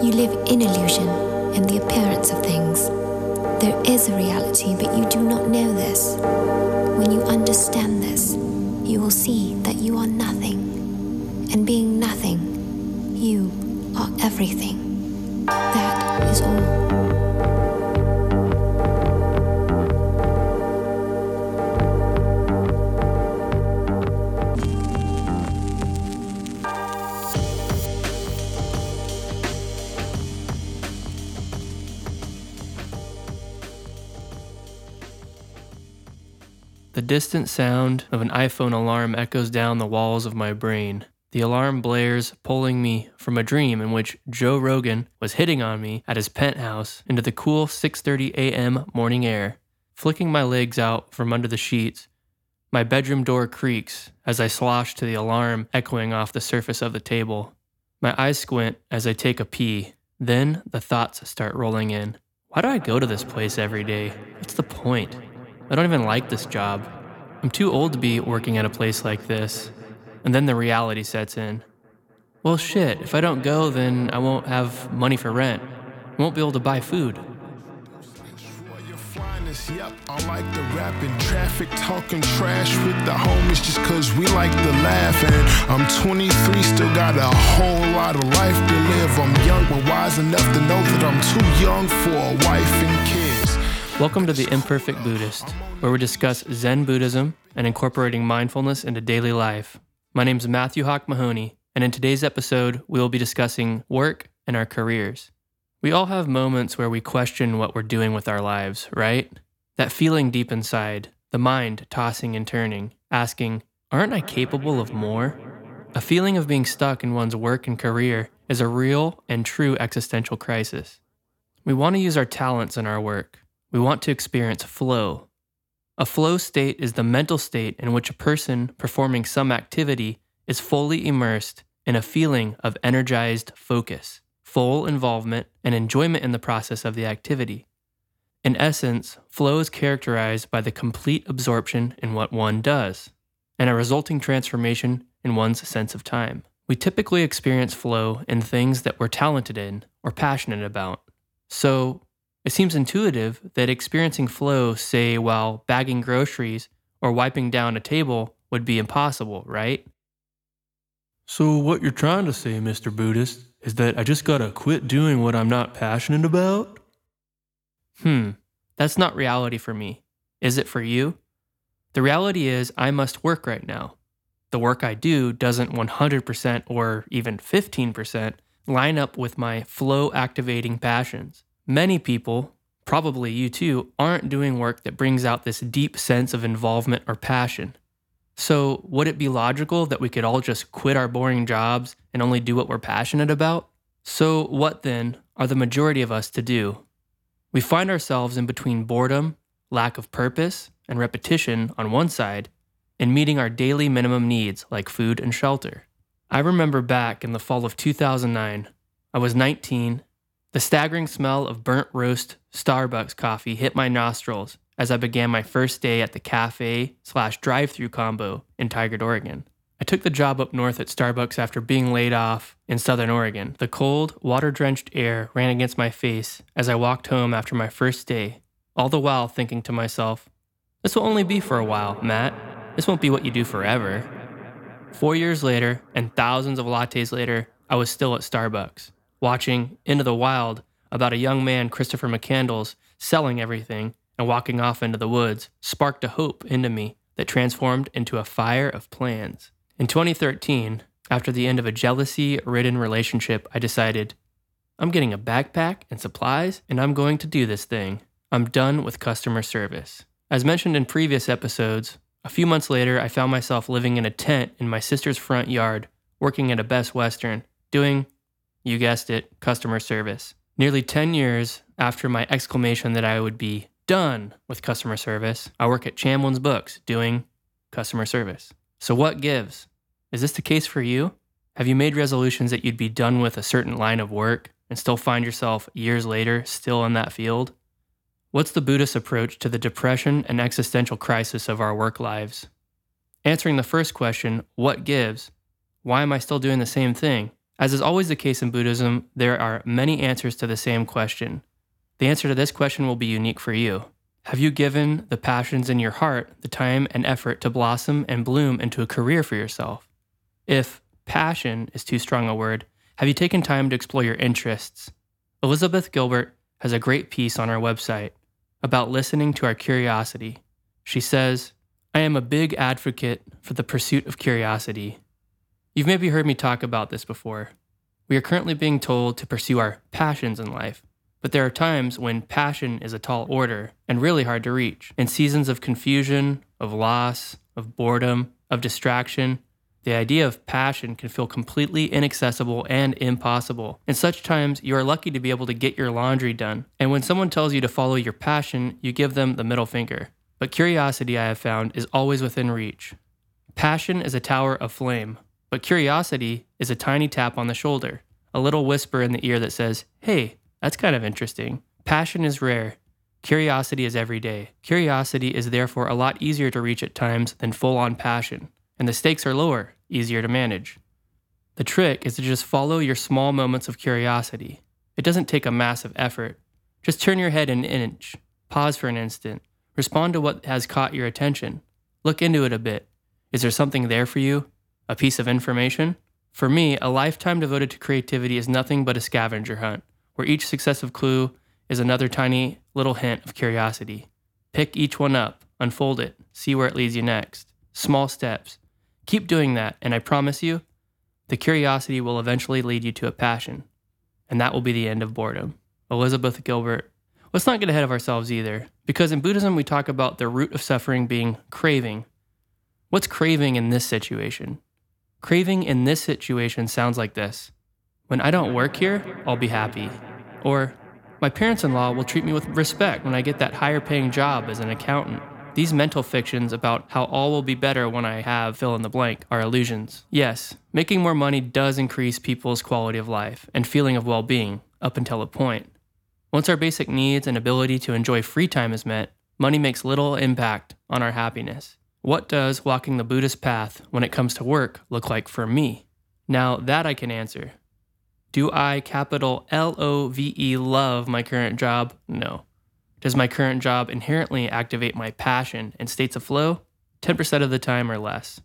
You live in illusion and the appearance of things. There is a reality, but you do not know this. When you understand this, you will see that you are nothing. And being nothing, you are everything. That is all. Distant sound of an iPhone alarm echoes down the walls of my brain. The alarm blares, pulling me from a dream in which Joe Rogan was hitting on me at his penthouse into the cool 6:30 a.m. morning air. Flicking my legs out from under the sheets, my bedroom door creaks as I slosh to the alarm echoing off the surface of the table. My eyes squint as I take a pee. Then the thoughts start rolling in. Why do I go to this place every day? What's the point? I don't even like this job. I'm too old to be working at a place like this. And then the reality sets in. Well, shit, if I don't go, then I won't have money for rent. I won't be able to buy food. Yep, I like the rapping traffic, talking trash with the homies just cause we like I'm 23, still got a whole lot of life to live. I'm young but wise enough to know that I'm too young for a wife and kids. Welcome to The Imperfect Buddhist, where we discuss Zen Buddhism and incorporating mindfulness into daily life. My name is Matthew Hawk Mahoney, and in today's episode, we will be discussing work and our careers. We all have moments where we question what we're doing with our lives, right? That feeling deep inside, the mind tossing and turning, asking, Aren't I capable of more? A feeling of being stuck in one's work and career is a real and true existential crisis. We want to use our talents in our work. We want to experience flow. A flow state is the mental state in which a person performing some activity is fully immersed in a feeling of energized focus, full involvement, and enjoyment in the process of the activity. In essence, flow is characterized by the complete absorption in what one does, and a resulting transformation in one's sense of time. We typically experience flow in things that we're talented in or passionate about. So, it seems intuitive that experiencing flow, say, while bagging groceries or wiping down a table, would be impossible, right? So, what you're trying to say, Mr. Buddhist, is that I just gotta quit doing what I'm not passionate about? Hmm, that's not reality for me. Is it for you? The reality is, I must work right now. The work I do doesn't 100% or even 15% line up with my flow activating passions. Many people, probably you too, aren't doing work that brings out this deep sense of involvement or passion. So, would it be logical that we could all just quit our boring jobs and only do what we're passionate about? So, what then are the majority of us to do? We find ourselves in between boredom, lack of purpose, and repetition on one side, and meeting our daily minimum needs like food and shelter. I remember back in the fall of 2009, I was 19. The staggering smell of burnt roast Starbucks coffee hit my nostrils as I began my first day at the cafe slash drive through combo in Tigard, Oregon. I took the job up north at Starbucks after being laid off in southern Oregon. The cold, water drenched air ran against my face as I walked home after my first day, all the while thinking to myself, this will only be for a while, Matt. This won't be what you do forever. Four years later, and thousands of lattes later, I was still at Starbucks, watching Into the Wild about a young man, Christopher McCandless, selling everything and walking off into the woods, sparked a hope into me that transformed into a fire of plans. In 2013, after the end of a jealousy ridden relationship, I decided I'm getting a backpack and supplies, and I'm going to do this thing. I'm done with customer service. As mentioned in previous episodes, a few months later, I found myself living in a tent in my sister's front yard, working at a Best Western, doing, you guessed it, customer service. Nearly 10 years after my exclamation that I would be done with customer service, I work at Chamlin's Books doing customer service. So, what gives? Is this the case for you? Have you made resolutions that you'd be done with a certain line of work and still find yourself years later still in that field? What's the Buddhist approach to the depression and existential crisis of our work lives? Answering the first question, what gives? Why am I still doing the same thing? As is always the case in Buddhism, there are many answers to the same question. The answer to this question will be unique for you. Have you given the passions in your heart the time and effort to blossom and bloom into a career for yourself? If passion is too strong a word, have you taken time to explore your interests? Elizabeth Gilbert has a great piece on our website about listening to our curiosity. She says, I am a big advocate for the pursuit of curiosity. You've maybe heard me talk about this before. We are currently being told to pursue our passions in life, but there are times when passion is a tall order and really hard to reach. In seasons of confusion, of loss, of boredom, of distraction, the idea of passion can feel completely inaccessible and impossible. In such times, you are lucky to be able to get your laundry done. And when someone tells you to follow your passion, you give them the middle finger. But curiosity, I have found, is always within reach. Passion is a tower of flame, but curiosity is a tiny tap on the shoulder, a little whisper in the ear that says, Hey, that's kind of interesting. Passion is rare. Curiosity is every day. Curiosity is therefore a lot easier to reach at times than full on passion, and the stakes are lower, easier to manage. The trick is to just follow your small moments of curiosity. It doesn't take a massive effort. Just turn your head an inch, pause for an instant, respond to what has caught your attention, look into it a bit. Is there something there for you? A piece of information? For me, a lifetime devoted to creativity is nothing but a scavenger hunt, where each successive clue is another tiny little hint of curiosity. Pick each one up, unfold it, see where it leads you next. Small steps. Keep doing that, and I promise you, the curiosity will eventually lead you to a passion. And that will be the end of boredom. Elizabeth Gilbert. Let's not get ahead of ourselves either, because in Buddhism we talk about the root of suffering being craving. What's craving in this situation? Craving in this situation sounds like this When I don't work here, I'll be happy. Or, my parents in law will treat me with respect when I get that higher paying job as an accountant. These mental fictions about how all will be better when I have fill in the blank are illusions. Yes, making more money does increase people's quality of life and feeling of well being, up until a point. Once our basic needs and ability to enjoy free time is met, money makes little impact on our happiness. What does walking the Buddhist path when it comes to work look like for me? Now, that I can answer. Do I, capital L O V E, love my current job? No. Does my current job inherently activate my passion and states of flow? 10% of the time or less.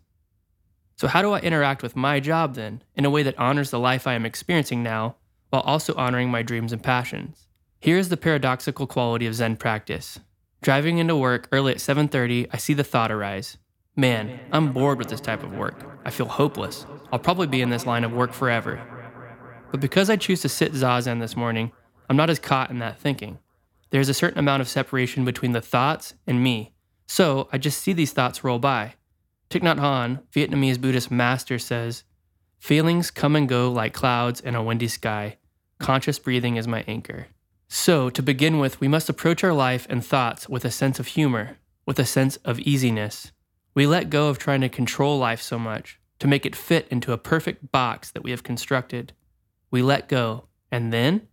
So, how do I interact with my job then in a way that honors the life I am experiencing now while also honoring my dreams and passions? Here's the paradoxical quality of Zen practice. Driving into work early at 7:30, I see the thought arise. Man, I'm bored with this type of work. I feel hopeless. I'll probably be in this line of work forever. But because I choose to sit zazen this morning, I'm not as caught in that thinking. There's a certain amount of separation between the thoughts and me. So I just see these thoughts roll by. Thich Nhat Hanh, Vietnamese Buddhist master, says, Feelings come and go like clouds in a windy sky. Conscious breathing is my anchor. So, to begin with, we must approach our life and thoughts with a sense of humor, with a sense of easiness. We let go of trying to control life so much, to make it fit into a perfect box that we have constructed. We let go, and then,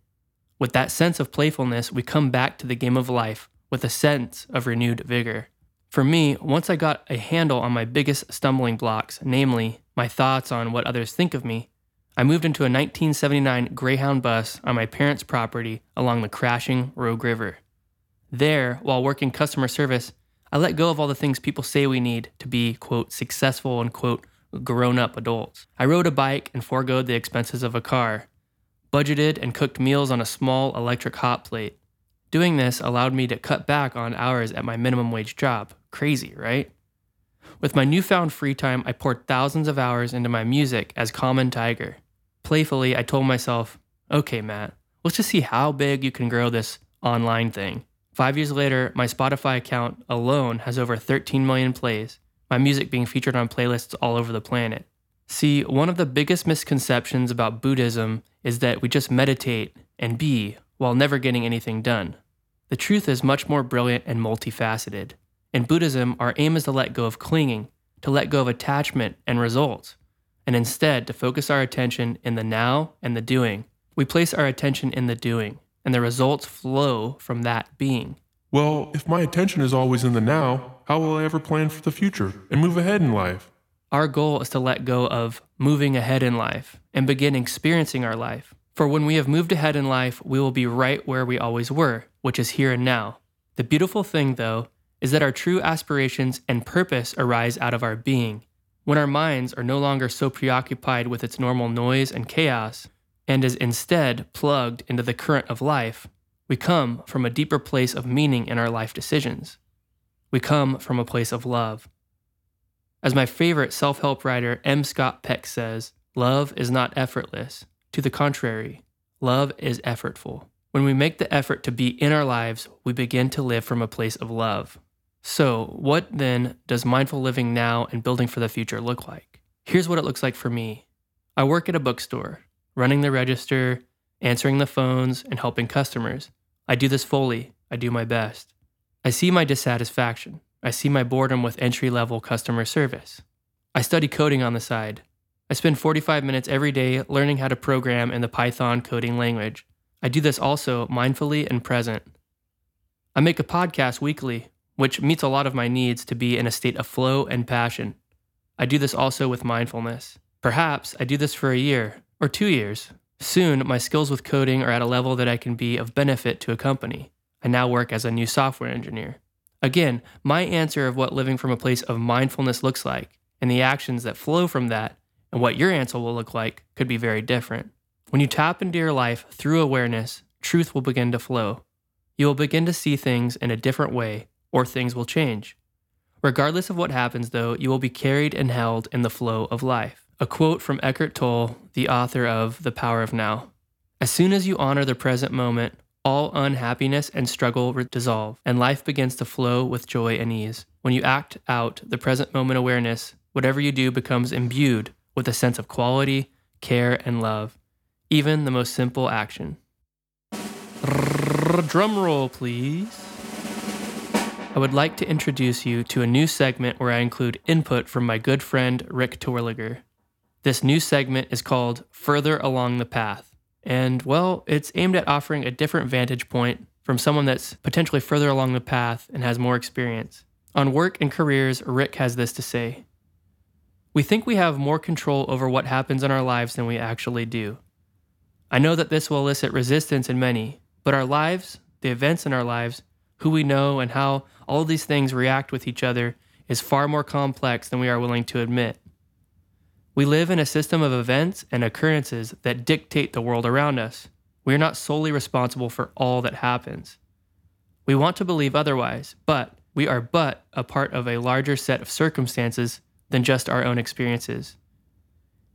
with that sense of playfulness, we come back to the game of life with a sense of renewed vigor. For me, once I got a handle on my biggest stumbling blocks, namely, my thoughts on what others think of me, I moved into a 1979 Greyhound bus on my parents' property along the crashing Rogue River. There, while working customer service, I let go of all the things people say we need to be, quote, successful and, quote, grown up adults. I rode a bike and foregoed the expenses of a car, budgeted and cooked meals on a small electric hot plate. Doing this allowed me to cut back on hours at my minimum wage job. Crazy, right? With my newfound free time, I poured thousands of hours into my music as Common Tiger. Playfully, I told myself, okay, Matt, let's just see how big you can grow this online thing. Five years later, my Spotify account alone has over 13 million plays, my music being featured on playlists all over the planet. See, one of the biggest misconceptions about Buddhism is that we just meditate and be while never getting anything done. The truth is much more brilliant and multifaceted. In Buddhism, our aim is to let go of clinging, to let go of attachment and results, and instead to focus our attention in the now and the doing. We place our attention in the doing, and the results flow from that being. Well, if my attention is always in the now, how will I ever plan for the future and move ahead in life? Our goal is to let go of moving ahead in life and begin experiencing our life. For when we have moved ahead in life, we will be right where we always were, which is here and now. The beautiful thing, though, is that our true aspirations and purpose arise out of our being. When our minds are no longer so preoccupied with its normal noise and chaos, and is instead plugged into the current of life, we come from a deeper place of meaning in our life decisions. We come from a place of love. As my favorite self help writer M. Scott Peck says, love is not effortless. To the contrary, love is effortful. When we make the effort to be in our lives, we begin to live from a place of love. So, what then does mindful living now and building for the future look like? Here's what it looks like for me I work at a bookstore, running the register, answering the phones, and helping customers. I do this fully, I do my best. I see my dissatisfaction. I see my boredom with entry level customer service. I study coding on the side. I spend 45 minutes every day learning how to program in the Python coding language. I do this also mindfully and present. I make a podcast weekly, which meets a lot of my needs to be in a state of flow and passion. I do this also with mindfulness. Perhaps I do this for a year or two years. Soon, my skills with coding are at a level that I can be of benefit to a company. I now work as a new software engineer. Again, my answer of what living from a place of mindfulness looks like and the actions that flow from that and what your answer will look like could be very different. When you tap into your life through awareness, truth will begin to flow. You will begin to see things in a different way, or things will change. Regardless of what happens, though, you will be carried and held in the flow of life. A quote from Eckhart Tolle, the author of The Power of Now. As soon as you honor the present moment, all unhappiness and struggle dissolve, and life begins to flow with joy and ease. When you act out the present moment awareness, whatever you do becomes imbued with a sense of quality, care, and love, even the most simple action. Drum roll, please. I would like to introduce you to a new segment where I include input from my good friend Rick Torliger. This new segment is called Further Along the Path. And well, it's aimed at offering a different vantage point from someone that's potentially further along the path and has more experience. On work and careers, Rick has this to say We think we have more control over what happens in our lives than we actually do. I know that this will elicit resistance in many, but our lives, the events in our lives, who we know, and how all these things react with each other is far more complex than we are willing to admit. We live in a system of events and occurrences that dictate the world around us. We are not solely responsible for all that happens. We want to believe otherwise, but we are but a part of a larger set of circumstances than just our own experiences.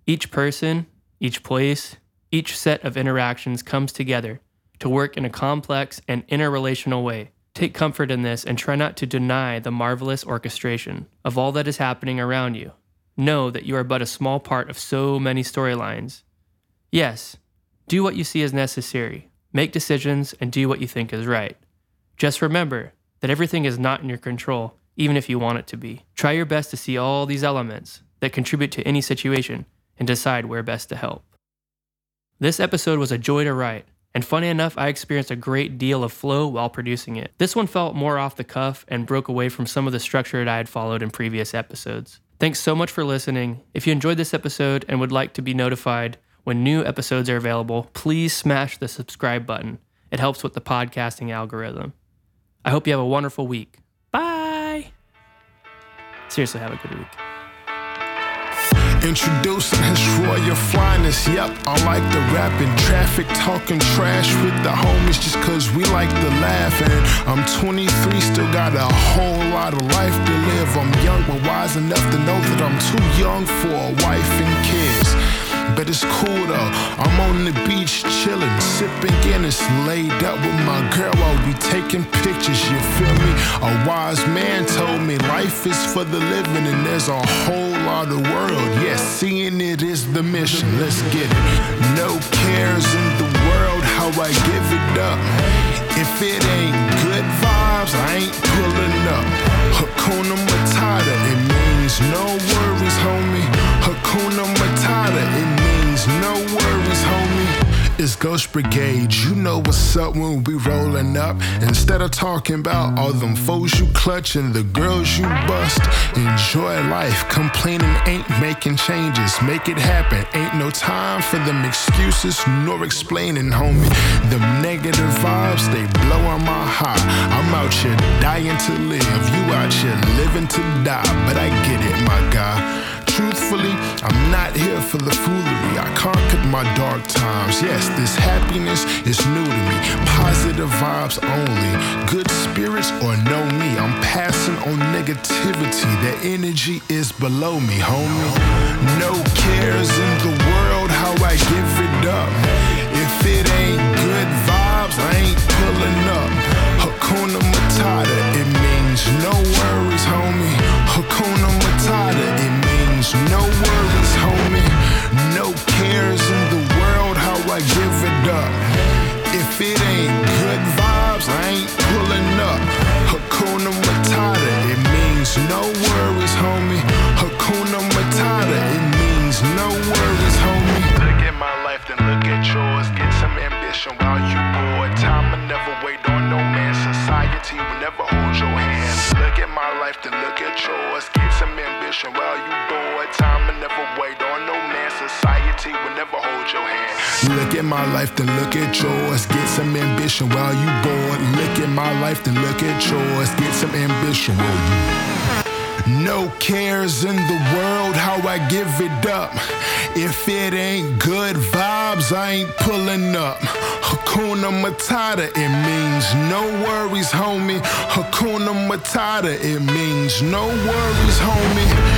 Each person, each place, each set of interactions comes together to work in a complex and interrelational way. Take comfort in this and try not to deny the marvelous orchestration of all that is happening around you. Know that you are but a small part of so many storylines. Yes, do what you see as necessary, make decisions, and do what you think is right. Just remember that everything is not in your control, even if you want it to be. Try your best to see all these elements that contribute to any situation and decide where best to help. This episode was a joy to write, and funny enough, I experienced a great deal of flow while producing it. This one felt more off the cuff and broke away from some of the structure that I had followed in previous episodes. Thanks so much for listening. If you enjoyed this episode and would like to be notified when new episodes are available, please smash the subscribe button. It helps with the podcasting algorithm. I hope you have a wonderful week. Bye. Seriously, have a good week. Introducing his royal flyness. Yep, I like the rapping, traffic talking trash with the homies just cause we like to laugh. And I'm 23, still got a whole lot of life to live. I'm young but wise enough to know that I'm too young for a wife and kids. But it's cool though. I'm on the beach chillin', sipping Guinness, laid up with my girl while we taking pictures. You feel me? A wise man told me life is for the living, and there's a whole lot of world. Yes, seeing it is the mission. Let's get it. No cares in the world how I give it up. If it ain't good vibes, I ain't pullin' up. Hakuna Ghost Brigade. You know what's up when we rolling up. Instead of talking about all them foes you clutch and the girls you bust, enjoy life. Complaining ain't making changes. Make it happen. Ain't no time for them excuses nor explaining, homie. Them negative vibes, they blow on my heart. I'm out here dying to live. You out here living to die. But I get it, my guy. Truthfully, I'm not here for the foolery. I conquered my dark times. Yes, this happiness is new to me. Positive vibes only. Good spirits or no me. I'm passing on negativity. The energy is below me, homie. No cares in the world how I give it up. If it ain't good vibes, I ain't pulling up. Hakuna life, then look at yours. Get some ambition while you bored. Time will never wait on no man. Society will never hold your hand. Look at my life, then look at yours. Get some ambition while you bored. Look at my life, then look at yours. Get some ambition while you no cares in the world how I give it up. If it ain't good vibes, I ain't pulling up. Hakuna Matata, it means no worries, homie. Hakuna Matata, it means no worries, homie.